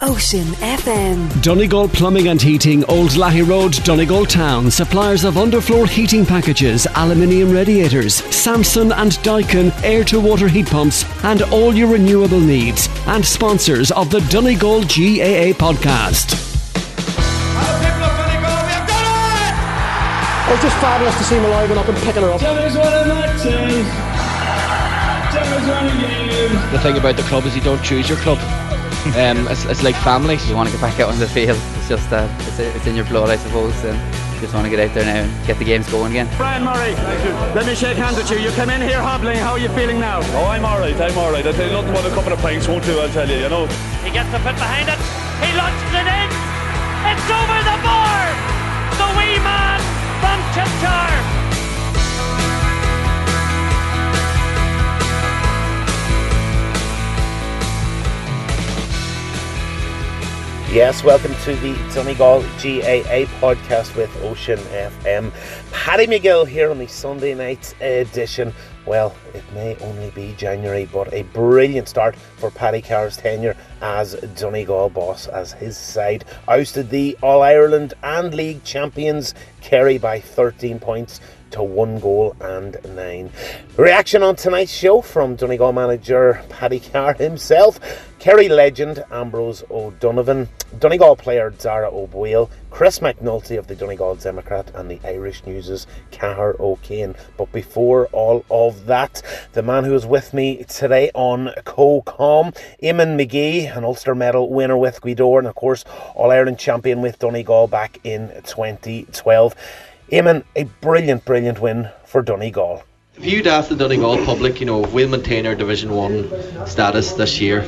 Ocean FM. Donegal Plumbing and Heating, Old Laghey Road, Donegal Town. Suppliers of underfloor heating packages, aluminium radiators, Samsung and Daikin air to water heat pumps, and all your renewable needs. And sponsors of the Donegal GAA podcast. It was just fabulous to see him alive and up and picking her up. The thing about the club is you don't choose your club. Um, it's, it's like family. You want to get back out on the field. It's just uh, it's, it's in your blood, I suppose. And just want to get out there now and get the games going again. Brian Murray, let me shake hands with you. You come in here hobbling. How are you feeling now? Oh, I'm alright. I'm alright. I tell you nothing but a couple of pints won't do. I'll tell you. You know. He gets the foot behind it. He launches it in. It's over the bar. The wee man from Chipchar. Yes, welcome to the Donegal GAA podcast with Ocean FM. Paddy McGill here on the Sunday night edition. Well, it may only be January, but a brilliant start for Paddy Carr's tenure as Donegal boss, as his side ousted the All Ireland and League champions Kerry by 13 points to one goal and nine. Reaction on tonight's show from Donegal manager Paddy Carr himself, Kerry legend Ambrose O'Donovan, Donegal player Daire O'Boyle, Chris McNulty of the Donegal Democrat, and the Irish News's Cahir O'Kane. But before all of that, the man who is with me today on Co-Com, Eamon McGee, an Ulster medal winner with Gweedore, and of course All Ireland champion with Donegal back in 2012. Eamon, a brilliant, brilliant win for Donegal. If you'd asked the Donegal public, you know, we'll maintain our Division 1 status this year,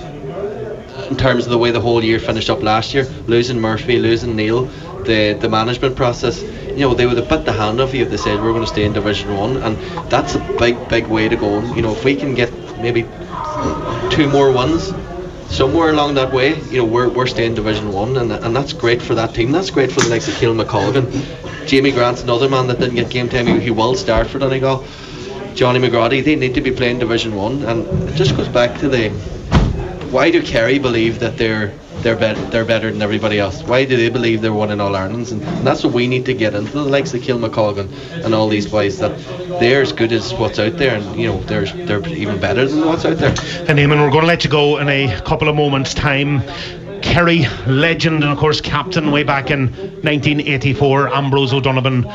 in terms of the way the whole year finished up last year, losing Murphy, losing Neil, the, the management process, you know, they would have bit the hand off you if they said we're going to stay in Division 1, and that's a big, big way to go. You know, if we can get maybe two more wins, somewhere along that way, you know, we're, we're staying Division 1, and, and that's great for that team. That's great for the likes of Keelan McColgan. Jamie Grant's another man that didn't get game time. He, he will start for Donegal. Johnny McGrady, they need to be playing Division One, and it just goes back to the why do Kerry believe that they're they're better they're better than everybody else? Why do they believe they're winning all Irelands? And, and that's what we need to get into the likes of McColgan and all these boys that they're as good as what's out there, and you know they're they're even better than what's out there. And Eamon, we're going to let you go in a couple of moments' time. Kerry legend and of course captain way back in 1984 Ambrose O'Donovan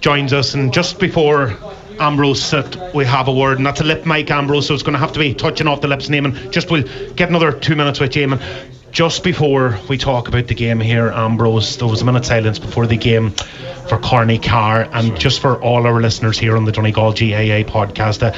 joins us. And just before Ambrose we have a word and that's a lip mic Ambrose so it's going to have to be touching off the lips name and just we'll get another two minutes with Eamon just before we talk about the game here Ambrose there was a minute silence before the game for Corny Carr. And just for all our listeners here on the Donegal GAA podcast uh,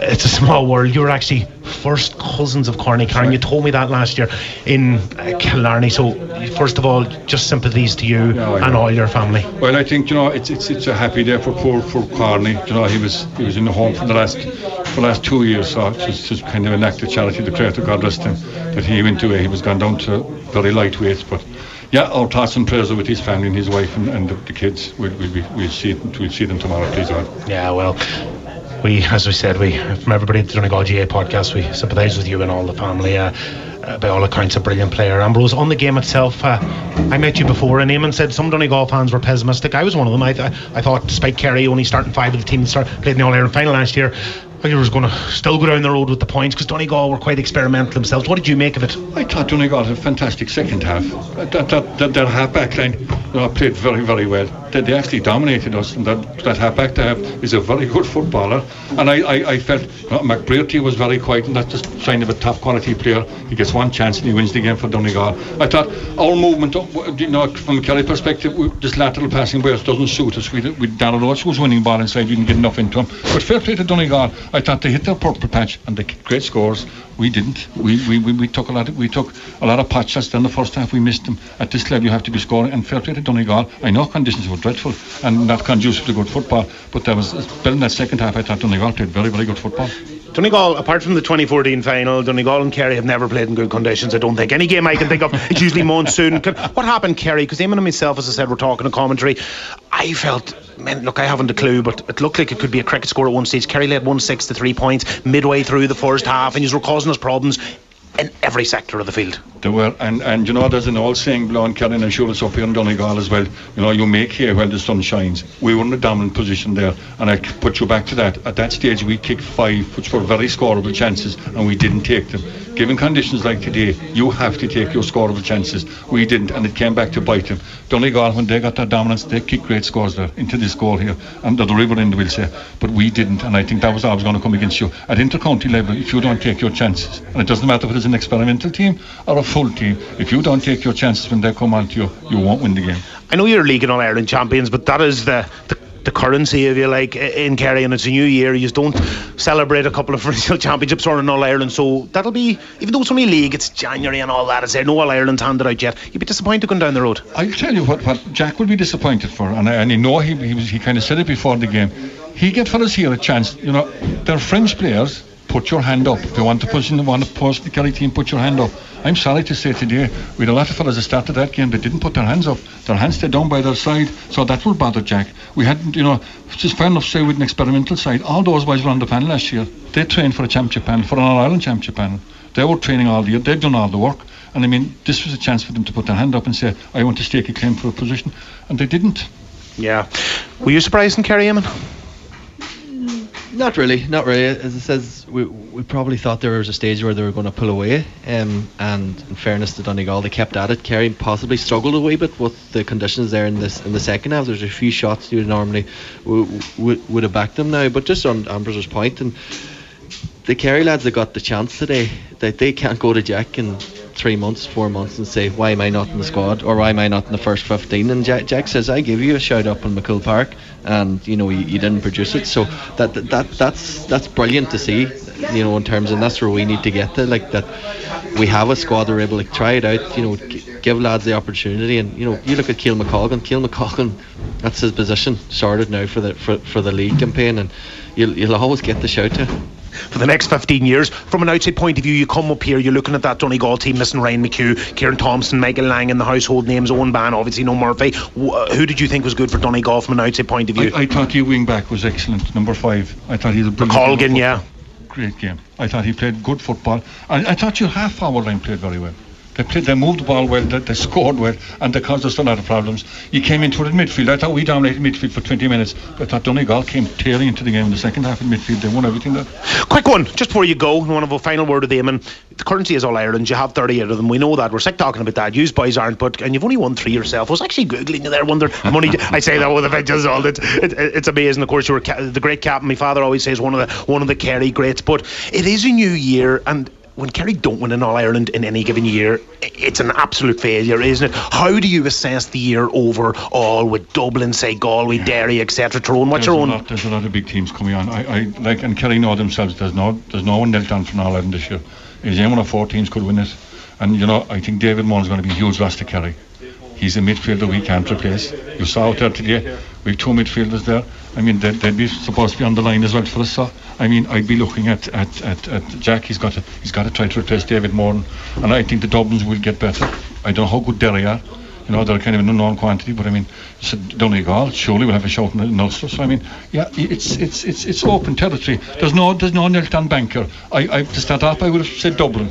it's a small world. You're actually first cousins of Corny Carr, and you told me that last year in uh, Killarney. So, first of all, just sympathies to you Yeah, and all your family. Well, I think you know it's it's it's a happy day for poor for Carney. You know he was he was in the home for the last for the last two years, so it's just, just kind of an act of charity. The Creator God rest him that he went away. He was gone down to very lightweight, but. Yeah, our thoughts and prayers are with his family and his wife and, and the, the kids. We'll, we'll, be, we'll, see, we'll see them tomorrow, please God. Yeah, well, we, as we said, we from everybody at the Donegal GAA podcast, we sympathise with you and all the family. Uh, by all accounts, a brilliant player. Ambrose, on the game itself, uh, I met you before, and Eamon said some Donegal fans were pessimistic. I was one of them. I, th- I thought, despite Kerry only starting five of the team start, played in the All Ireland final last year, I was going to still go down the road with the points because Donegal were quite experimental themselves. What did you make of it? I thought Donegal had a fantastic second half. That, that, that, that half back line you know, played very, very well. They, they actually dominated us, and that, that half back they have is a very good footballer. And I, I, I felt you know, McBrearty was very quiet, and that's just a sign of a top quality player. He gets one chance and he wins the game for Donegal. I thought our movement, uh, you know, from a Kerry perspective, this lateral passing where doesn't suit us. We, we Darrell Roach was winning ball inside, we didn't get enough into him. But fair play to Donegal. I thought they hit their purple patch and they great scores. We didn't. We, we, we, we took a lot. Of, we took a lot of patch shots. Then the first half we missed them. At this level, you have to be scoring. And fair play to Donegal. I know conditions were dreadful and not conducive to good football. But there was building that second half. I thought Donegal played very very good football. Donegal, apart from the 2014 final, Donegal and Kerry have never played in good conditions. I don't think any game I can think of. It's usually monsoon. What happened, Kerry? Because Eamon and myself, as I said, we're talking a commentary. I felt, man, look, I haven't a clue, but it looked like it could be a cricket score at one stage. Kerry led one six to three points midway through the first half, and you were causing us problems. In every sector of the field. They were, and, and you know, there's an old saying, and sure it's up here in Donegal as well. You know, you make hay while the sun shines. We were in a dominant position there, and I put you back to that. At that stage, we kicked five, which were very scoreable chances, and we didn't take them. Given conditions like today, you have to take your scoreable chances. We didn't, and it came back to bite them. Donegal, when they got that dominance, they kicked great scores there into this goal here, and the river end, we'll say. But we didn't, and I think that was always going to come against you. At inter-county level, if you don't take your chances, and it doesn't matter if it's an experimental team or a full team, if you don't take your chances when they come on to you, you won't win the game. I know you're League and All Ireland champions, but that is the, the the currency, if you like, in Kerry, and it's a new year. You don't celebrate a couple of provincial championships or in All Ireland, so that'll be, even though it's only league, it's January and all that. Is there no All Ireland handed out yet? You'd be disappointed going down the road. I'll tell you what, what Jack will be disappointed for, and I, and you know he he, was, he kind of said it before the game. He get fellas here a chance. You know, they're French players. Put your hand up. If you want to push in, want to push the Kerry team, put your hand up. I'm sorry to say today, we had a lot of fellas that started that game that didn't put their hands up. Their hands stayed down by their side, so that will bother Jack. We hadn't, you know, just fair enough say with an experimental side. All those boys were on the panel last year. They trained for a championship panel, for an All Ireland championship panel. They were training all the year. They've done all the work. And I mean, this was a chance for them to put their hand up and say, I want to stake a claim for a position. And they didn't. Yeah. Were you surprised in Kerry, Eamon? Not really, not really. As it says, we, we probably thought there was a stage where they were going to pull away. Um, and in fairness to Donegal, they kept at it. Kerry possibly struggled a wee bit with the conditions there in this in the second half. There's a few shots you normally w- w- would have backed them now. But just on Ambrose's point, and the Kerry lads that got the chance today, that they can't go to Jack and three months, four months, and say, why am I not in the squad or why am I not in the first 15? And Jack, Jack says, I gave you a shout up in MacCumhaill Park, and you know you, you didn't produce it. So that, that that that's that's brilliant to see. You know, in terms, and that's where we need to get to, like that. We have a squad that are able to try it out. You know, g- give lads the opportunity, and you know, you look at Keil McColgan. Keel McColgan, that's his position sorted now for the for, for the league campaign, and you'll you'll always get the shout to. for the next 15 years. From an outside point of view, you come up here, you're looking at that Donegal team, missing Ryan McHugh, Kieran Thompson, Michael Lang and the household names, Eoghan Bán, obviously no Murphy. Wh- uh, who did you think was good for Donegal from an outside point of view? I, I thought he wing back was excellent, number five. I thought he was a brilliant. McColgan, yeah. Great game. I thought he played good football. And I thought your half forward line played very well. They played, they moved the ball well, they, they scored well, and they caused us a lot of problems. You came into in midfield. I thought we dominated midfield for 20 minutes, but I thought Donegal came tearing into the game in the second half in midfield. They won everything there. Quick one, just before you go, one of a final word of the Eamon. The currency is All Ireland. You have 38 of them. We know that. We're sick talking about that. You boys aren't, but and you've only won three yourself. I was actually googling you there. Wonder. I'm. I say that with a vengeance. All it, it, it's amazing. Of course, you were ca- the great captain. My father always says one of the one of the Kerry greats. But it is a new year, and when Kerry don't win an All Ireland in any given year, it's an absolute failure, isn't it? How do you assess the year overall with Dublin, say Galway, Derry, etc. Tyrone, what's there's your own? lot, there's a lot of big teams coming on. I, I like and Kerry know themselves. There's no there's no one knelt down for an All Ireland this year. Is any one of four teams could win it, and you know I think David is going to be a huge loss to Kerry. He's a midfielder we can't replace. You saw out there today. We have two midfielders there. I mean, they'd, they'd be supposed to be on the line as well for us. So, I mean, I'd be looking at, at, at, at Jack. He's got to he's got to try to replace David Moran, and I think the Dublins will get better. I don't know how good Derry are. You know, they're kind of an unknown quantity, but I mean, it's a Donegal. Surely we'll have a shout in in Ulster. So I mean, yeah, it's it's it's it's open territory. There's no there's no knelt down banker. I, I to start off, I would have said Dublin,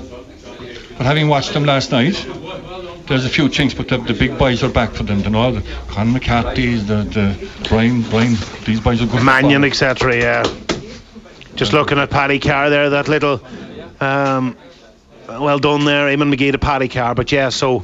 but having watched them last night, there's a few chinks, but the, the big boys are back for them. You know, the Con McCarthy's, the the Brian Brian. These boys are good. Mannion, etc. Yeah. Just looking at Paddy Carr there, that little. Um, well done there, Eamon McGee to Paddy Carr. But yeah, so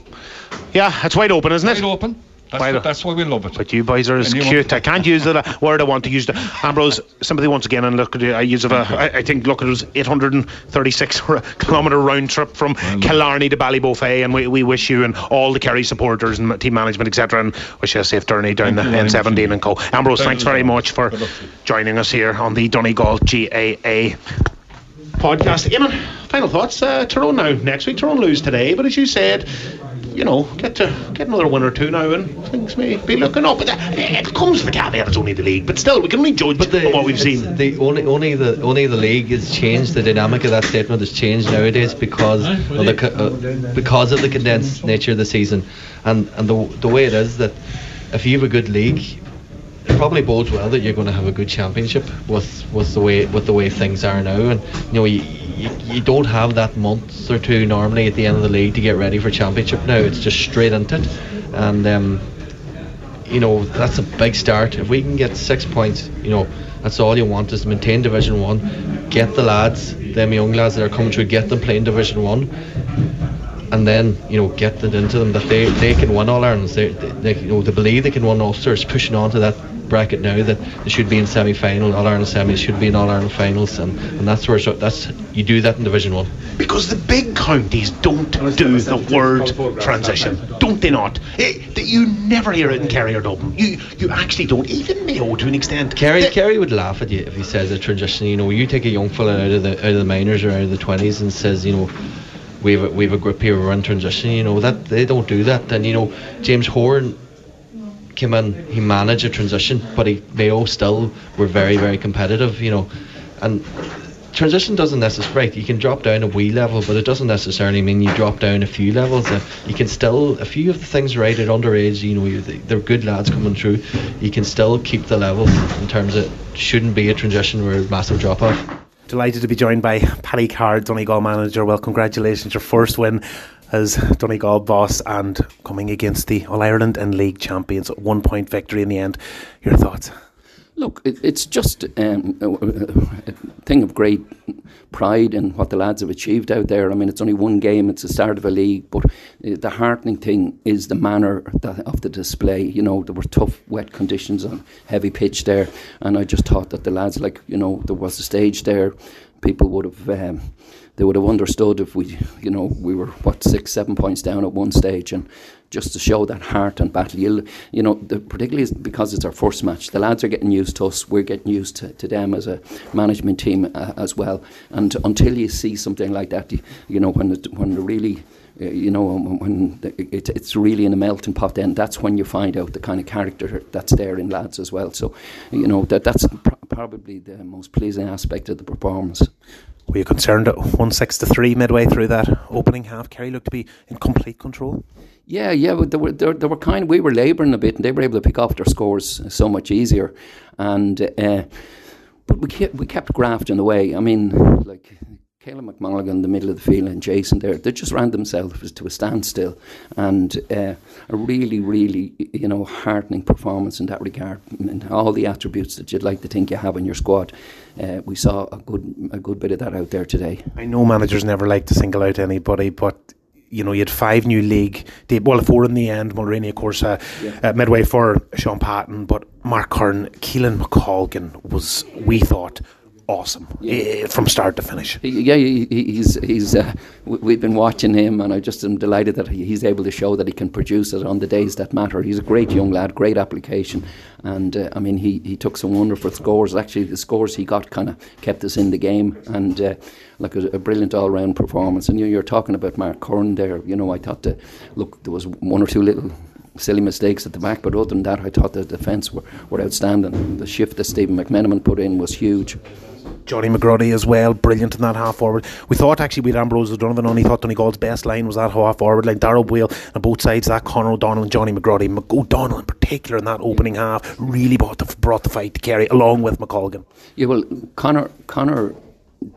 yeah, it's wide open, isn't it? Wide open. That's, o- that's why we love it. But you boys are as cute. I can't use the word I want to use. The Ambrose somebody once again. And look at it. I use of a. I, I think look it was 836 kilometre round trip from Killarney to Ballybofey, and we, we wish you and all the Kerry supporters and team management etc. And wish you a safe journey down Thank the you very much N17 indeed. and co. Ambrose, Thank thanks very very much for Good luck to you. joining us here on the Donegal GAA podcast. Eamon, final thoughts. Uh, Tyrone now next week. Tyrone lose today, but as you said, you know, get to get another win or two now, and things may be looking up. But uh, it comes with the caveat it's only the league, but still, we can only judge on what we've seen. The only only the only the league has changed. The dynamic of that statement has changed nowadays because of the uh, because of the condensed nature of the season, and and the the way it is that if you have a good league. It probably bodes well that you're going to have a good championship with, with the way with the way things are now, and you know you, you, you don't have that month or two normally at the end of the league to get ready for championship now. It's just straight into it, and um, you know that's a big start. If we can get six points, you know that's all you want is to maintain Division One, get the lads, them young lads that are coming through, get them playing Division One, and then you know get it into them that they, they can win all Ireland. They, they, they you know they believe they can win Ulsters, pushing on to that bracket now that they should be in semi-final, All Ireland semis should be in All Ireland finals, and, and that's where so that's you do that in Division One. Because the big counties don't do the word transition, don't they not? Eh, it, you never hear it in Kerry or Dublin. You you actually don't. Even Mayo to an extent. Kerry Kerry would laugh at you if he says a transition. You know, you take a young fella out of the out of the minors or out of the twenties and says, you know we have a, we have a group here we're in transition you know that they don't do that and you know James Horan came in he managed a transition but he Mayo still were very very competitive you know. And transition doesn't necessarily right you can drop down a wee level but it doesn't necessarily mean you drop down a few levels. Uh, you can still a few of the things right at underage you know they're good lads coming through you can still keep the level in terms of shouldn't be a transition where massive drop off. Delighted to be joined by Paddy Carr, Donegal manager. Well, congratulations, your first win as Donegal boss and coming against the All Ireland and League champions. One point victory in the end. Your thoughts? Look, it, it's just um, a, a, thing of great pride in what the lads have achieved out there. I mean, it's only one game, it's the start of a league, but uh, the heartening thing is the manner that, of the display. You know, there were tough, wet conditions on heavy pitch there, and I just thought that the lads, like, you know, there was a stage there, people would have. Um, they would have understood if we, you know, we were what six, seven points down at one stage, and just to show that heart and battle. You'll, you know, the, particularly because it's our first match, the lads are getting used to us. We're getting used to, to them as a management team uh, as well. And until you see something like that, you, you know, when it, when really uh, you know, when it, it's really in a melting pot, then that's when you find out the kind of character that's there in lads as well. So, you know, that that's pr- probably the most pleasing aspect of the performance. Were you concerned at one six to three midway through that opening half? Kerry looked to be in complete control. Yeah, yeah, they were they, were kind. We were labouring a bit, and they were able to pick off their scores so much easier. And uh, but we kept we kept grafting away. I mean, like Caleb McMulligan in the middle of the field and Jason there, they just ran themselves to a standstill. And uh, a really, really, you know, heartening performance in that regard. And all the attributes that you'd like to think you have in your squad. Uh, we saw a good, a good bit of that out there today. I know managers never like to single out anybody, but you know, you had five new league, well, four in the end. Mulreany, of course, uh, yeah. uh, midway for Shaun Patton, but Mark Curran, Keelan McColgan was, we thought, awesome yeah. from start to finish. Yeah, he's he's. Uh, we've been watching him, and I just am delighted that he's able to show that he can produce it on the days that matter. He's a great young lad, great application, and uh, I mean he, he took some wonderful scores. Actually, the scores he got kind of kept us in the game, and uh, like a, a brilliant all round performance. And you, you're talking about Mark Curran there. You know, I thought that look there was one or two little silly mistakes at the back, but other than that, I thought the defence were, were outstanding. The shift that Stephen McMenamin put in was huge. Johnny McGrody as well, brilliant in that half forward. We thought actually with Ambrose O'Donovan only thought Donegal's best line was that half forward line. Daire Boyle on both sides, that Conor O'Donnell and Johnny McGrody. O'Donnell in particular in that opening half really brought the, brought the fight to Kerry along with McColgan. Yeah, well, Conor Conor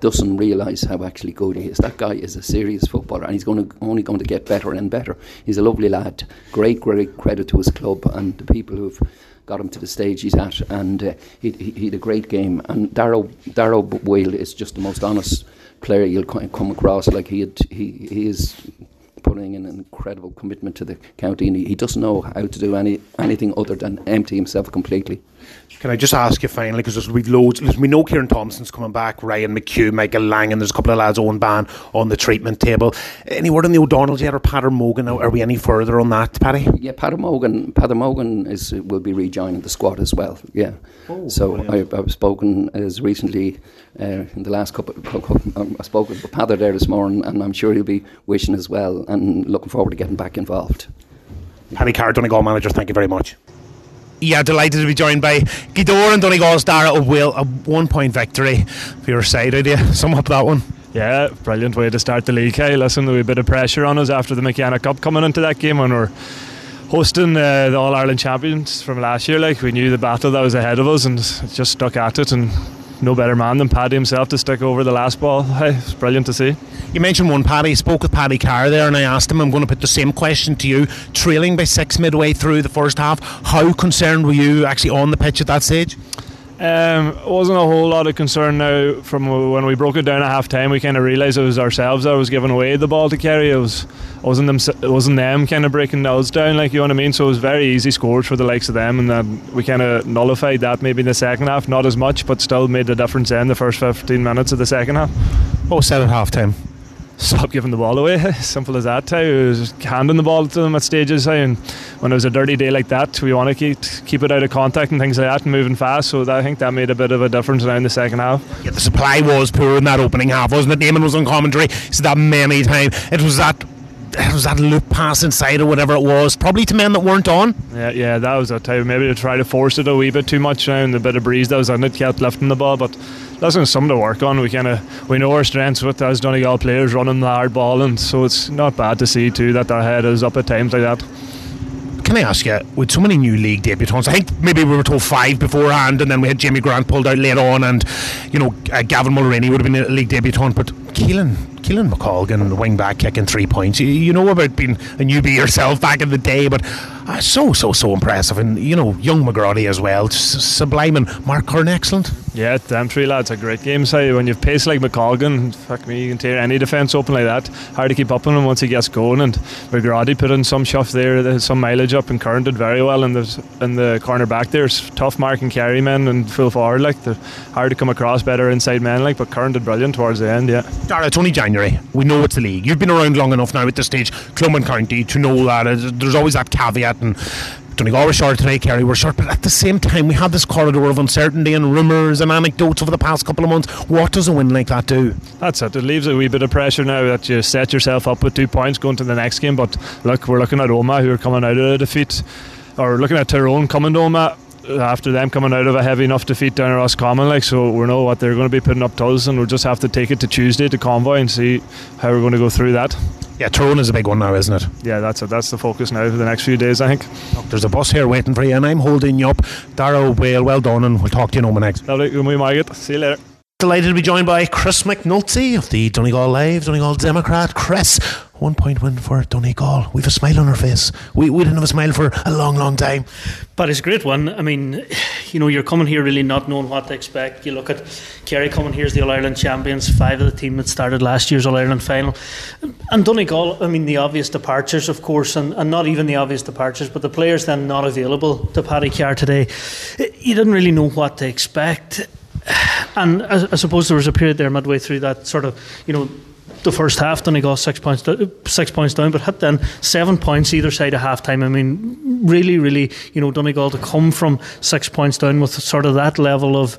doesn't realise how actually good he is. That guy is a serious footballer, and he's going to only going to get better and better. He's a lovely lad. Great, great credit to his club and the people who've got him to the stage he's at, and uh, he, he, he had a great game. And Daire Daire Ó'Baoil is just the most honest player you'll come across. Like he had, he he is putting in an incredible commitment to the county, and he, he doesn't know how to do any anything other than empty himself completely. Can I just ask you finally, because we've loads, we know Kieran Thompson's coming back, Ryan McHugh, Michael Lang, and there's a couple of lads, Eoghan Bán, on the treatment table. Any word on the O'Donnells yet, or Peadar Mogan? Are we any further on that, Paddy? Yeah, Peadar Mogan, Peadar Mogan is, will be rejoining the squad as well, yeah. Oh, so I, I've spoken as recently uh, in the last couple, um, I spoke with Peadar there this morning, and I'm sure he'll be wishing as well, and looking forward to getting back involved. Paddy Carr, Donegal manager, thank you very much yeah, delighted to be joined by Gweedore and Donegal's Daire Ó'Baoil. A one point victory for your side, idea. Sum up that one. Yeah, brilliant way to start the league. Hey, listen, a bit of pressure on us after the McKenna Cup coming into that game when we're hosting uh, the All Ireland champions from last year. Like we knew the battle that was ahead of us and just stuck at it and no better man than Paddy himself to stick over the last ball. It's brilliant to see. You mentioned one Paddy. Spoke with Paddy Carr there, and I asked him. I'm going to put the same question to you. Trailing by six midway through the first half, how concerned were you actually on the pitch at that stage? Um, wasn't a whole lot of concern now from when we broke it down at half time. We kind of realised it was ourselves that was giving away the ball to Kerry. It was it wasn't them it wasn't them kind of breaking those down like you know what I mean. So it was very easy scores for the likes of them, and then we kind of nullified that maybe in the second half, not as much, but still made the difference in the first 15 minutes of the second half. What was said at half time? Stop giving the ball away. Simple as that. How it was handing the ball to them at stages. and when it was a dirty day like that, we want to keep keep it out of contact and things like that, and moving fast. So that, I think that made a bit of a difference now in the second half. Yeah, the supply was poor in that opening half, wasn't it? Eamon was on commentary. He said that many times. It was that it was that loop pass inside or whatever it was, probably to men that weren't on. Yeah, yeah, that was a time maybe to try to force it a wee bit too much now, and the bit of breeze that was on it kept lifting the ball, but that's something to work on. We kind of we know our strengths with as Donegal players running the hard ball, and so it's not bad to see too that their head is up at times like that. Can I ask you, with so many new league debutants, I think maybe we were told five beforehand, and then we had Jamie Grant pulled out later on, and you know uh, Gavin Mulreany would have been a league debutant, but Keelan Keelan McColgan, wing back, kicking three points. You, you, know about being a newbie yourself back in the day, but uh, so, so, so impressive. And, you know, young McGrody as well. Just sublime. And Mark Curran, excellent. Yeah, them three lads A great games. When you've pace like McColgan, fuck me, you can tear any defence open like that. Hard to keep up on him once he gets going. And McGrody put in some shuff there, some mileage up, and Curran did very well in the, in the corner back there. Tough mark and carry men and full forward. Like, they're hard to come across better inside men, like, but Curran did brilliant towards the end, yeah. Dara, it's only January. We know it's the league. You've been around long enough now at this stage, Clonmel County, to know that there's always that caveat and Donegal were short today, Kerry were short, but at the same time, we have this corridor of uncertainty and rumours and anecdotes over the past couple of months. What does a win like that do? That's it. It leaves a wee bit of pressure now that you set yourself up with two points going to the next game. But look, we're looking at Omagh, who are coming out of a defeat, or looking at Tyrone coming to Omagh after them coming out of a heavy enough defeat down at Roscommon, like so we know what they're going to be putting up to us, and we'll just have to take it to Tuesday to Convoy and see how we're going to go through that. Yeah, Tyrone is a big one now, isn't it? Yeah, that's it. That's the focus now for the next few days, I think. Look, there's a bus here waiting for you, and I'm holding you up. Daire Ó'Baoil, well done, and we'll talk to you in a next. Lovely, might get. See you later. Delighted to be joined by Chris McNulty of the Donegal Live, Donegal Democrat. Chris, one point win for Donegal. We've a smile on our face. We, we didn't have a smile for a long, long time. But it's a great one. I mean, you know, you're coming here really not knowing what to expect. You look at Kerry coming here as the All Ireland champions, five of the team that started last year's All Ireland final. And Donegal, I mean, the obvious departures, of course, and, and not even the obvious departures, but the players then not available to Paddy Carr today. You didn't really know what to expect and I, I, suppose there was a period there midway through that sort of, you know, the first half, Donegal six points, six points down, but hit then seven points either side of half time. I mean, really, really, you know, Donegal to come from six points down with sort of that level of.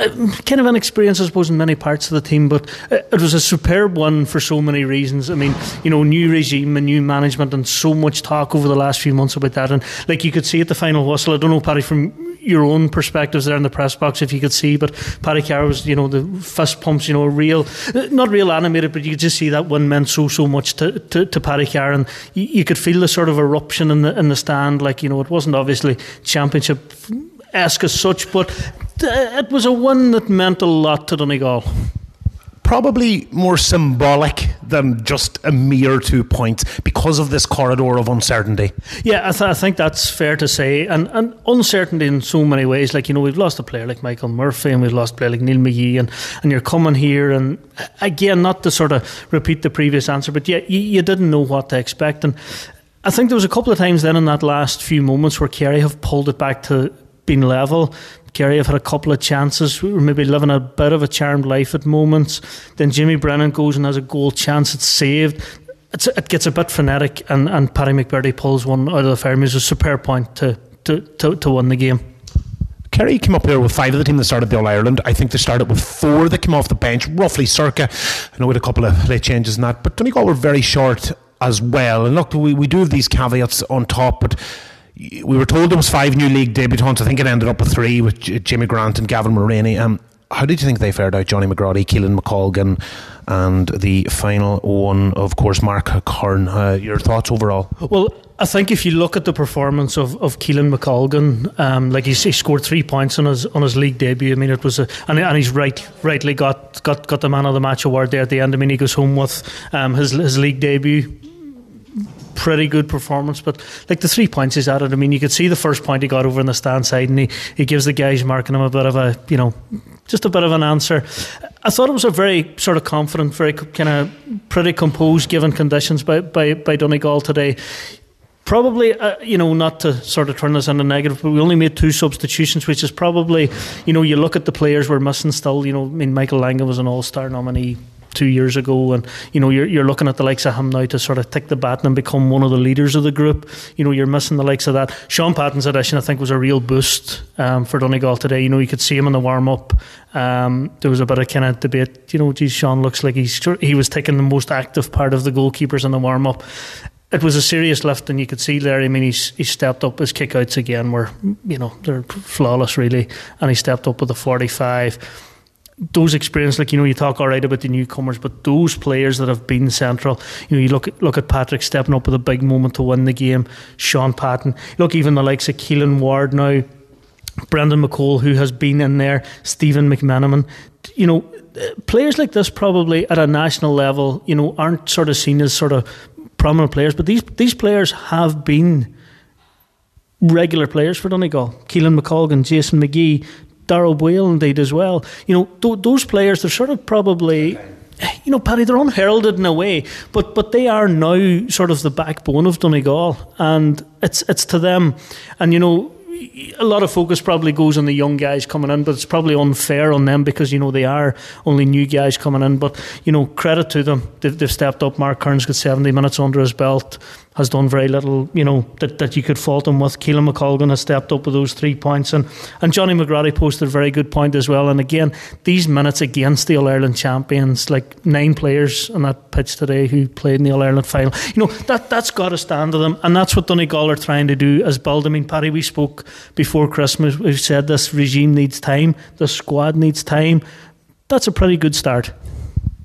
Uh, kind of an experience, I suppose, in many parts of the team, but it was a superb one for so many reasons. I mean, you know, new regime and new management, and so much talk over the last few months about that. And like you could see at the final whistle, I don't know, Paddy, from your own perspectives there in the press box if you could see. But Paddy Carr was, you know, the fist pumps, you know, real, not real animated, but you could just see that one meant so so much to, to, to Paddy Carr, and you, you, could feel the sort of eruption in the in the stand. Like you know, it wasn't obviously championship esque as such, but it was a one that meant a lot to Donegal probably more symbolic than just a mere two points because of this corridor of uncertainty. Yeah, I, th- I, think that's fair to say. And, and uncertainty in so many ways. Like, you know, we've lost a player like Michael Murphy and we've lost a player like Neil McGee. And, and you're coming here, and again, not to sort of repeat the previous answer, but yeah, you, you didn't know what to expect. And I think there was a couple of times then in that last few moments where Kerry have pulled it back to being level. Kerry have had a couple of chances. We were maybe living a bit of a charmed life at moments. Then Jamie Brennan goes and has a goal chance. It's saved. It's, it gets a bit frenetic, and, and Paddy McBrearty pulls one out of the fire. It's a superb point to, to, to, to win the game. Kerry came up here with five of the team that started the All Ireland. I think they started with four that came off the bench, roughly circa. I know with a couple of late changes and that, but Donegal were very short as well. And look, we, we do have these caveats on top, but we were told there was five new league debutants. I think it ended up with three with Jamie Grant and Gavin Mulreany. Um, how did you think they fared out? Johnny McGrady, Keelan McColgan, and the final one, of course, Mark Curran. Uh, your thoughts overall? Well, I think if you look at the performance of, of Keelan McColgan, um, like he, he, scored three points on his on his league debut. I mean, it was a and, and he's right rightly got, got got the man of the match award there at the end. I mean, he goes home with um, his his league debut pretty good performance. But like the three points he's added, I mean, you could see the first point he got over in the stand side, and he, he gives the guys marking him a bit of a, you know, just a bit of an answer. I thought it was a very sort of confident, very kind of pretty composed given conditions by, by, by Donegal today probably, uh, you know, not to sort of turn this into negative, but we only made two substitutions, which is probably, you know, you look at the players we're missing still. You know, I mean, Michael Langan was an All Star nominee two years ago, and you know, you're you're looking at the likes of him now to sort of take the baton and become one of the leaders of the group. You know, you're missing the likes of that. Shaun Patton's addition, I think, was a real boost um, for Donegal today. You know, you could see him in the warm up. Um, there was a bit of kind of debate. You know, geez, Shaun looks like he's he was taking the most active part of the goalkeepers in the warm up it was a serious lift, and you could see there. I mean, he's he stepped up. His kickouts again were, you know, they're flawless, really, and he stepped up with a forty-five. Those experience, like you know, you talk all right about the newcomers, but those players that have been central, you know, you look look at Patrick stepping up with a big moment to win the game. Shaun Patton, look, even the likes of Keelan Ward now, Brendan McCall who has been in there, Stephen McMenamin, you know, players like this probably at a national level, you know, aren't sort of seen as sort of prominent players, but these these players have been regular players for Donegal. Keelan McColgan, Jason McGee, Daire Boyle, indeed as well. You know, th- those players they're sort of probably. You know, Paddy, they're unheralded in a way, but but they are now sort of the backbone of Donegal, and it's it's to them. And you know, a lot of focus probably goes on the young guys coming in, but it's probably unfair on them because you know they are only new guys coming in. But you know, credit to them, they've, they've stepped up. Mark Kearns got seventy minutes under his belt has done very little, you know, that, that you could fault him with. Keelan McColgan has stepped up with those three points. And, and Johnny McGratty posted a very good point as well. And again, these minutes against the All Ireland champions, like nine players on that pitch today who played in the All Ireland final, you know, that, that's got to stand to them. And that's what Donegal are trying to do as build. I mean, Paddy, we spoke before Christmas, we said this regime needs time, the squad needs time. That's a pretty good start.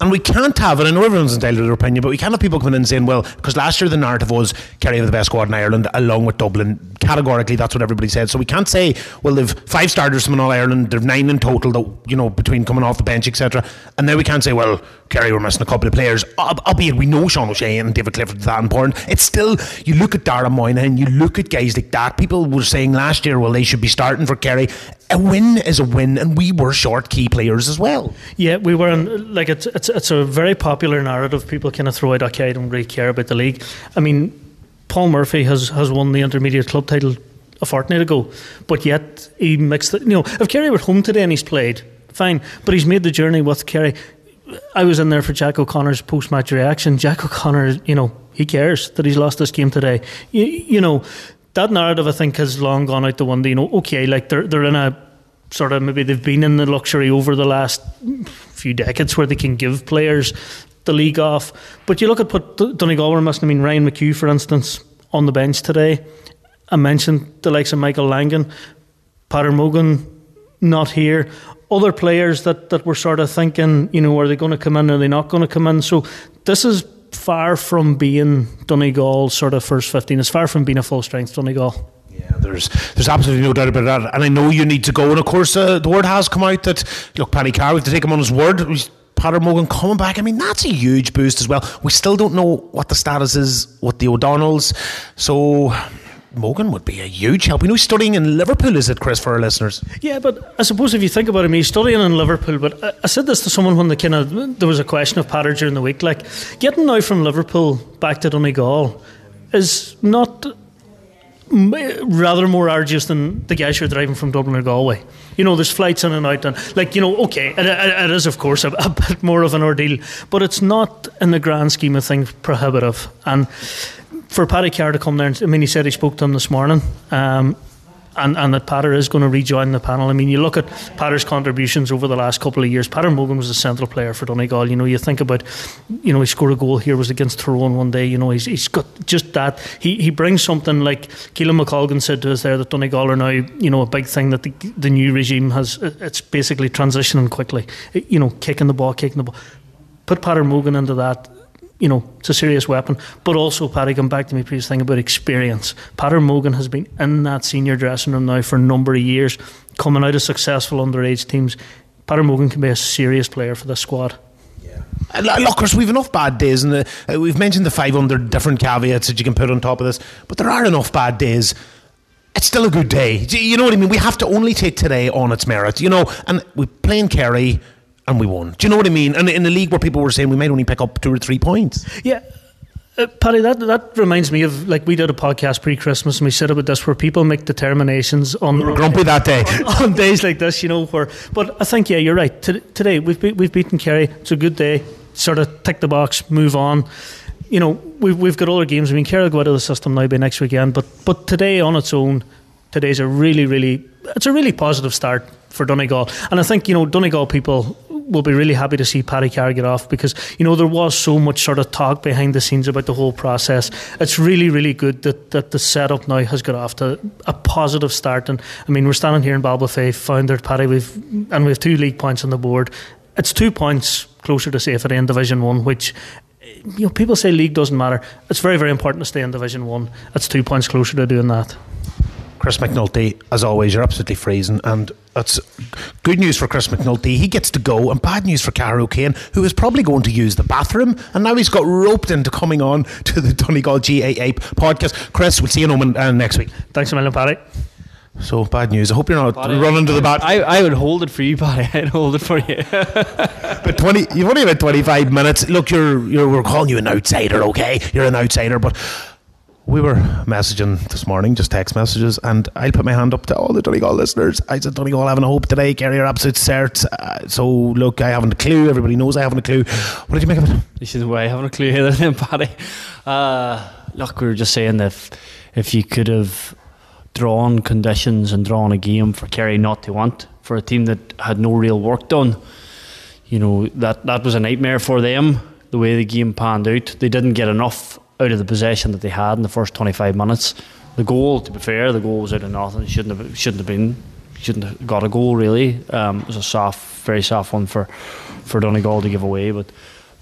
And we can't have it. I know everyone's entitled to their opinion, but we can't have people coming in saying, well, because last year the narrative was Kerry have the best squad in Ireland, along with Dublin. Categorically, that's what everybody said. So we can't say, well, they've five starters from All Ireland, they've nine in total, that, you know, between coming off the bench, etc. And then we can't say, well, Kerry were missing a couple of players, albeit we know Sean O'Shea and David Clifford are that important. It's still, you look at Dara Moynihan, you look at guys like that. People were saying last year, well, they should be starting for Kerry a win is a win, and we were short key players as well. Yeah, we were. In, like it's it's it's a very popular narrative. People kind of throw out, okay, I don't really care about the league. I mean, Paul Murphy has has won the intermediate club title a fortnight ago, but yet he mixed it. You know, if Kerry were home today and he's played, fine, but he's made the journey with Kerry. I was in there for Jack O'Connor's post match reaction. Jack O'Connor, you know, he cares that he's lost this game today. You, you know, that narrative I think has long gone out the window. You know, okay, like they're they're in a sort of maybe they've been in the luxury over the last few decades where they can give players the league off. But you look at what Donegal were missing. I mean, Ryan McHugh, for instance, on the bench today. I mentioned the likes of Michael Langan, Peadar Mogan, not here. Other players that, that were sort of thinking, you know, are they going to come in? Are they not going to come in? So this is far from being Donegal sort of first 15. It's far from being a full strength Donegal. Yeah, there's there's absolutely no doubt about that, and I know you need to go. And of course, uh, the word has come out that look, Paddy Carr, we have to take him on his word. Peadar Mogan coming back. I mean, that's a huge boost as well. We still don't know what the status is with the O'Donnells, so Mogan would be a huge help. We know he's studying in Liverpool, is it, Chris, for our listeners? Yeah, but I suppose if you think about him, he's studying in Liverpool. But I, I said this to someone when the kind of there was a question of Peadar during the week. Like getting now from Liverpool back to Donegal is not rather more arduous than the guys who are driving from Dublin or Galway. You know, there's flights in and out, and like you know, okay, it, it is of course a, a, bit more of an ordeal, but it's not in the grand scheme of things prohibitive. And for Paddy Carr to come there, I mean, he said he spoke to him this morning. Um, and, and that Peadar is going to rejoin the panel. I mean, you look at Peadar's contributions over the last couple of years. Peadar Mogan was a central player for Donegal. You know, you think about, you know, he scored a goal here was against Tyrone one day. You know, he's, he's got just that. He he brings something like Keelan McColgan said to us there that Donegal are now, you know, a big thing that the, the new regime has. It's basically transitioning quickly. You know, kicking the ball, kicking the ball. Put Peadar Mogan into that you know, it's a serious weapon. But also, Paddy, come back to my previous thing about experience. Patrick Mogan has been in that senior dressing room now for a number of years, coming out of successful underage teams. Patrick Mogan can be a serious player for this squad. Uh, Look, Chris, we've enough bad days, and uh, we've mentioned the 500 different caveats that you can put on top of this, but there are enough bad days. It's still a good day. You know what I mean? We have to only take today on its merit, you know. And we playing Kerry, and we won. Do you know what I mean? And in the league where people were saying we might only pick up two or three points. Yeah. Uh, Paddy, that that reminds me of like we did a podcast pre-Christmas and we said about this where people make determinations on we were grumpy that day on, days like this, you know. Where, but I think yeah, you're right. T- today we've be- we've beaten Kerry. It's a good day. Sort of tick the box, move on. You know, we've we've got all our games. I mean, Kerry will go out of the system now by next weekend, but but today on its own, today's a really really it's a really positive start for Donegal, and I think you know Donegal people will be really happy to see Paddy Carr get off because you know there was so much sort of talk behind the scenes about the whole process. It's really really good that, that the setup now has got off to a positive start. And I mean we're standing here in Ballybofey, foundered Paddy, we've and we have two league points on the board. It's two points closer to safety in Division One, which you know people say league doesn't matter. It's very very important to stay in Division One. It's two points closer to doing that. Chris McNulty, as always, you're absolutely freezing, and that's good news for Chris McNulty. He gets to go, and bad news for Cahir O'Kane, who is probably going to use the bathroom, and now he's got roped into coming on to the Donegal GAA podcast. Chris, we'll see you on, uh, next week. Thanks a million, Paddy. So bad news. I hope you're not Paddy, running to the bat. I, I would hold it for you, Paddy. I'd hold it for you. but twenty, you've only about twenty five minutes. Look, you're, you're we're calling you an outsider, okay? You're an outsider, but we were messaging this morning, just text messages, and I'll put my hand up to all the Donegal listeners. I said Donegal having a hope today, Kerry are absolute certs. Uh, so look, I haven't a clue. Everybody knows I haven't a clue. What did you make of it? You should way I haven't a clue either, then, Paddy. Uh, look, we were just saying that if, if you could have drawn conditions and drawn a game for Kerry not to want for a team that had no real work done, you know that that was a nightmare for them. The way the game panned out, they didn't get enough out of the possession that they had in the first 25 minutes. The goal, to be fair, the goal was out of nothing. It shouldn't have shouldn't have been shouldn't have got a goal really. Um, it was a soft, very soft one for for Donegal to give away, but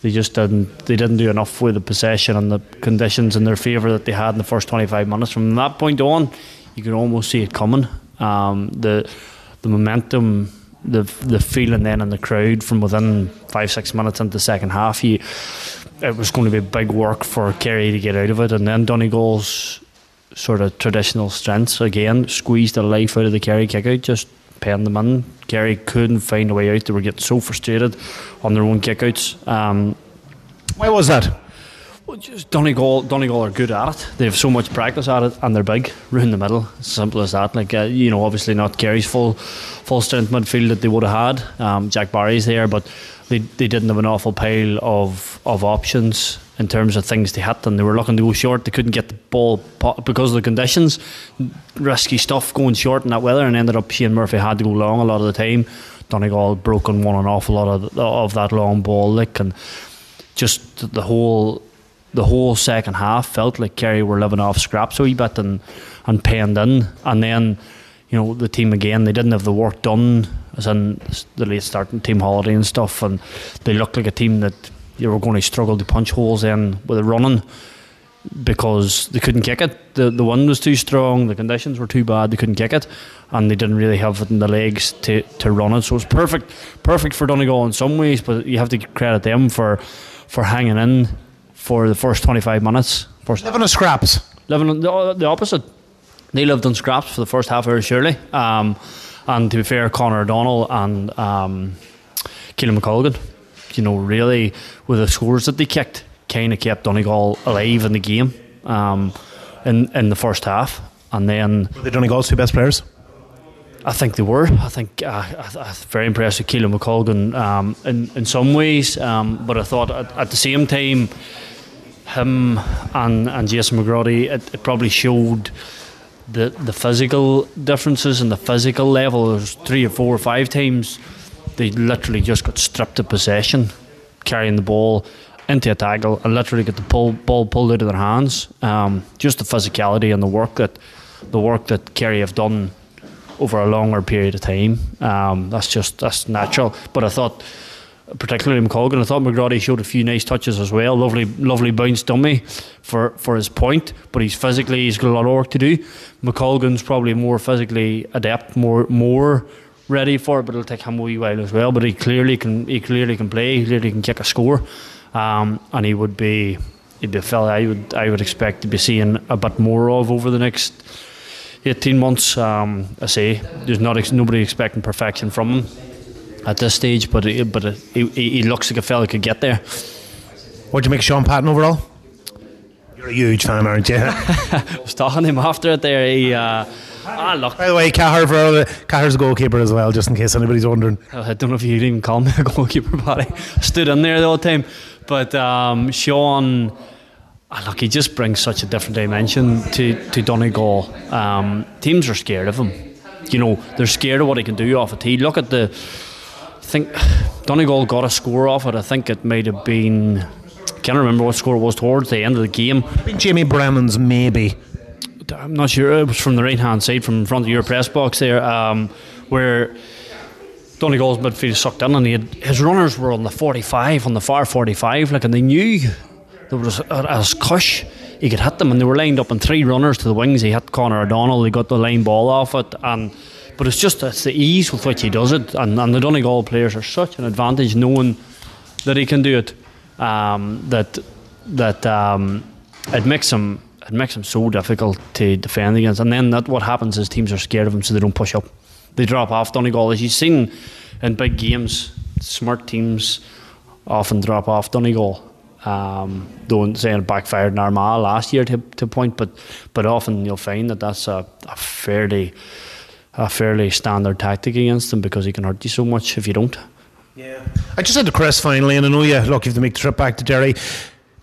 they just didn't they didn't do enough with the possession and the conditions in their favour that they had in the first 25 minutes. From that point on, you could almost see it coming. Um, the the momentum the the feeling then in the crowd from within five six minutes into the second half. You, it was going to be big work for Kerry to get out of it, and then Donegal's sort of traditional strengths again squeezed the life out of the Kerry kick out, just paying them in. Kerry couldn't find a way out; they were getting so frustrated on their own kickouts. Um, Why was that? Well, just Donegal, Donegal are good at it. They have so much practice at it, and they're big, in the middle. Simple as that. Like uh, you know, obviously not Kerry's full, full strength midfield that they would have had. Um, Jack Barry's there, but they they didn't have an awful pile of of options in terms of things to hit, and they were looking to go short. They couldn't get the ball because of the conditions. Risky stuff going short in that weather, and ended up Shane Murphy had to go long a lot of the time. Donegal broken one an awful lot of of that long ball, lick, and just the whole the whole second half felt like Kerry were living off scraps a wee bit and, and penned in. And then, you know, the team again, they didn't have the work done, as in the late starting team holiday and stuff. And they looked like a team that you were going to struggle to punch holes in with the running because they couldn't kick it. The, the wind was too strong, the conditions were too bad, they couldn't kick it. And they didn't really have it in the legs to, to run it. So it's perfect perfect for Donegal in some ways, but you have to credit them for, for hanging in for the first 25 minutes. First living on scraps. Living on the, the opposite. They lived on scraps for the first half hour, surely. Um, and to be fair, Conor O'Donnell and um, Keelan McColgan, you know, really, with the scores that they kicked, kind of kept Donegal alive in the game um, in, in the first half. And then. Were they Donegal's two best players? I think they were. I think uh, I, was very impressed with Keelan McColgan um, in, in some ways. Um, but I thought at, at the same time, him and, and Jason McGrody, it, it, probably showed the the physical differences and the physical level. There's three or four or five times they literally just got stripped of possession, carrying the ball into a tackle and literally get the pull, ball pulled out of their hands. Um, just the physicality and the work that the work that Kerry have done over a longer period of time. Um, that's just that's natural. But I thought particularly McColgan. I thought McGrady showed a few nice touches as well. Lovely, lovely bounce dummy for, for his point, but he's physically he's got a lot of work to do. McColgan's probably more physically adept, more more ready for it, but it'll take him a wee while as well. But he clearly can he clearly can play. He clearly can kick a score, um, and he would be he'd be a fella I would I would expect to be seeing a bit more of over the next. 18 months, um, I say, there's not ex- nobody expecting perfection from him at this stage, but it, but it, he, he looks like a fella could get there. What do you make of Shaun Patton overall? You're a huge fan, aren't you? I was talking to him after it there. He, uh, ah, look. By the way, Cahir for all Cahir's a goalkeeper as well, just in case anybody's wondering. I don't know if you would even call me a goalkeeper, but I stood in there the whole time. But um, Sean, ah, look, he just brings such a different dimension to, to Donegal. Um, teams are scared of him. You know, they're scared of what he can do off a tee. Look at the. I think Donegal got a score off it. I think it might have been. I can't remember what score it was towards the end of the game. Jamie Brennan's maybe. I'm not sure. It was from the right hand side, from front of your press box there, um, where Donegal's midfield sucked in, and he had, his runners were on the 45, on the far 45, like, and they knew there was as cush he could hit them, and they were lined up in three runners to the wings. He hit Conor O'Donnell, he got the line ball off it, and but it's just it's the ease with which he does it, and, and the Donegal players are such an advantage knowing that he can do it. Um, that that um, it makes him it makes him so difficult to defend against, and then that what happens is teams are scared of him, so they don't push up. They drop off Donegal, as you've seen in big games. Smart teams often drop off Donegal. Um, don't say it backfired in Armagh last year to, to point, but but often you'll find that that's a, a fairly a fairly standard tactic against him because he can hurt you so much if you don't. Yeah. I just said to Chris finally, and I know you look, you have to make the trip back to Derry.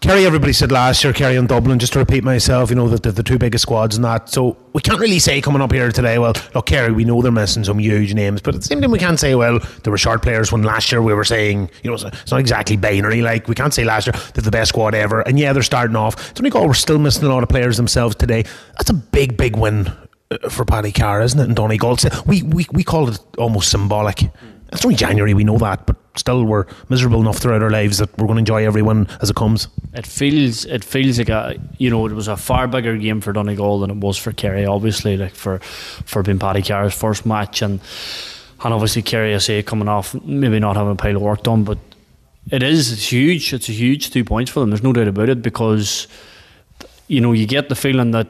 Kerry, everybody said last year, Kerry and Dublin, just to repeat myself, you know, that the, the two biggest squads and that. So we can't really say coming up here today, well, look, Kerry, we know they're missing some huge names, but at the same time, we can't say, well, there were short players when last year we were saying, you know, it's, it's not exactly binary. Like, we can't say last year they're the best squad ever. And yeah, they're starting off. Donegal, we're still missing a lot of players themselves today. That's a big, big win Uh, for Paddy Carr, isn't it? And Donegal. We, we, we call it almost symbolic. It's only January, we know that, but still we're miserable enough throughout our lives that we're going to enjoy everyone as it comes. It feels it feels like a you know it was a far bigger game for Donegal than it was for Kerry. Obviously, like for for being Paddy Carr's first match and and obviously Kerry I say coming off maybe not having a pile of work done, but it is it's huge. It's a huge two points for them. There's no doubt about it because you know you get the feeling that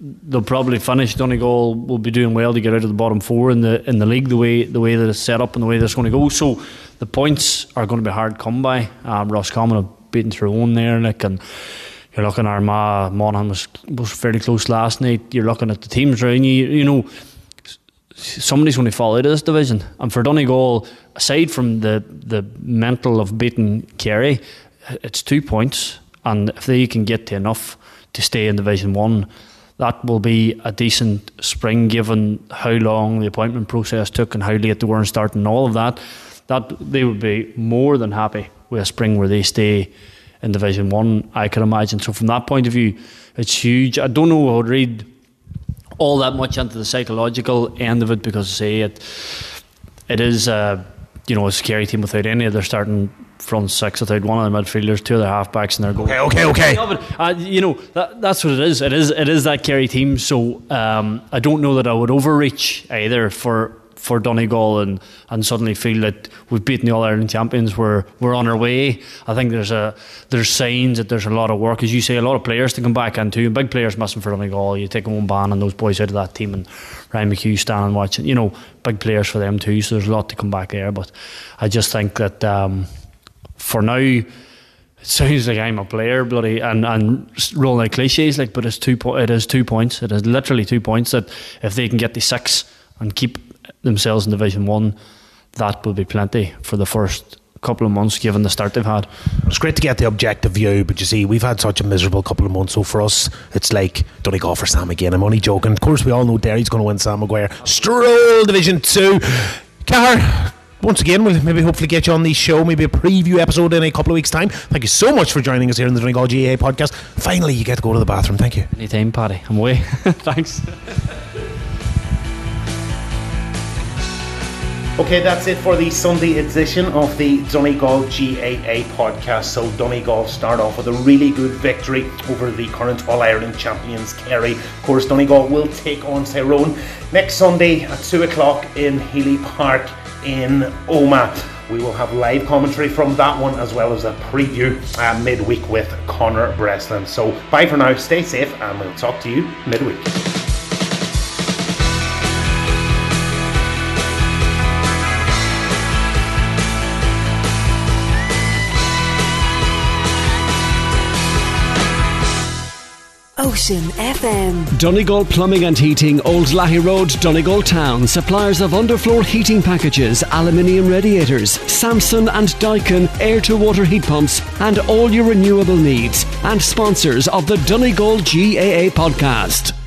they'll probably finish. Donegal will be doing well to get out of the bottom four in the in the league the way the way that it's set up and the way that's going to go. So the points are going to be hard come by. Um, Roscommon have beaten Tyrone there, like, and you're looking at Armagh. Monaghan was was fairly close last night. You're looking at the teams around you. You know, somebody's going to fall out of this division. And for Donegal, aside from the the mental of beating Kerry, it's two points, and if they can get to enough to stay in Division One that will be a decent spring given how long the appointment process took and how late they were in starting and all of that. That they would be more than happy with a spring where they stay in Division One, I can imagine. So from that point of view, it's huge. I don't know how to read all that much into the psychological end of it because say it it is uh, you know a scary team without any of their starting front six I without one of the midfielders, two of their halfbacks, and their goal. Okay, okay, okay. No, but, uh, you know that, that's what it is. It is it is that Kerry team. So um, I don't know that I would overreach either for for Donegal and, and suddenly feel that we've beaten the All Ireland champions. We're we're on our way. I think there's a there's signs that there's a lot of work, as you say, a lot of players to come back into. Big players missing for Donegal. You take Eoghan Bán and those boys out of that team, and Ryan McHugh standing watching. You know, big players for them too. So there's a lot to come back there. But I just think that. Um, for now, it sounds like I'm a player, bloody, and and rolling out cliches like, but it's two po- it is two points. It is literally two points that if they can get the six and keep themselves in Division One, that will be plenty for the first couple of months given the start they've had. It's great to get the objective view, but you see, we've had such a miserable couple of months. So for us, it's like, don't go for Sam again. I'm only joking. Of course, we all know Derry's going to win Sam Maguire. Stroll Division 2. Cahir, once again, we'll maybe hopefully get you on the show, maybe a preview episode in a couple of weeks' time. Thank you so much for joining us here in the Donegal GAA podcast. Finally, you get to go to the bathroom. Thank you. Anytime, Paddy. I'm away. Thanks. Okay, that's it for the Sunday edition of the Donegal GAA podcast. So Donegal start off with a really good victory over the current All Ireland champions Kerry. Of course, Donegal will take on Tyrone next Sunday at two o'clock in Healy Park in Omagh. We will have live commentary from that one as well as a preview uh, midweek with Connor Breslin. So bye for now, stay safe, and we'll talk to you midweek. Ocean FM. Donegal Plumbing and Heating, Old Laghey Road, Donegal Town. Suppliers of underfloor heating packages, aluminium radiators, Samsung and Daikin air to water heat pumps, and all your renewable needs. And sponsors of the Donegal GAA podcast.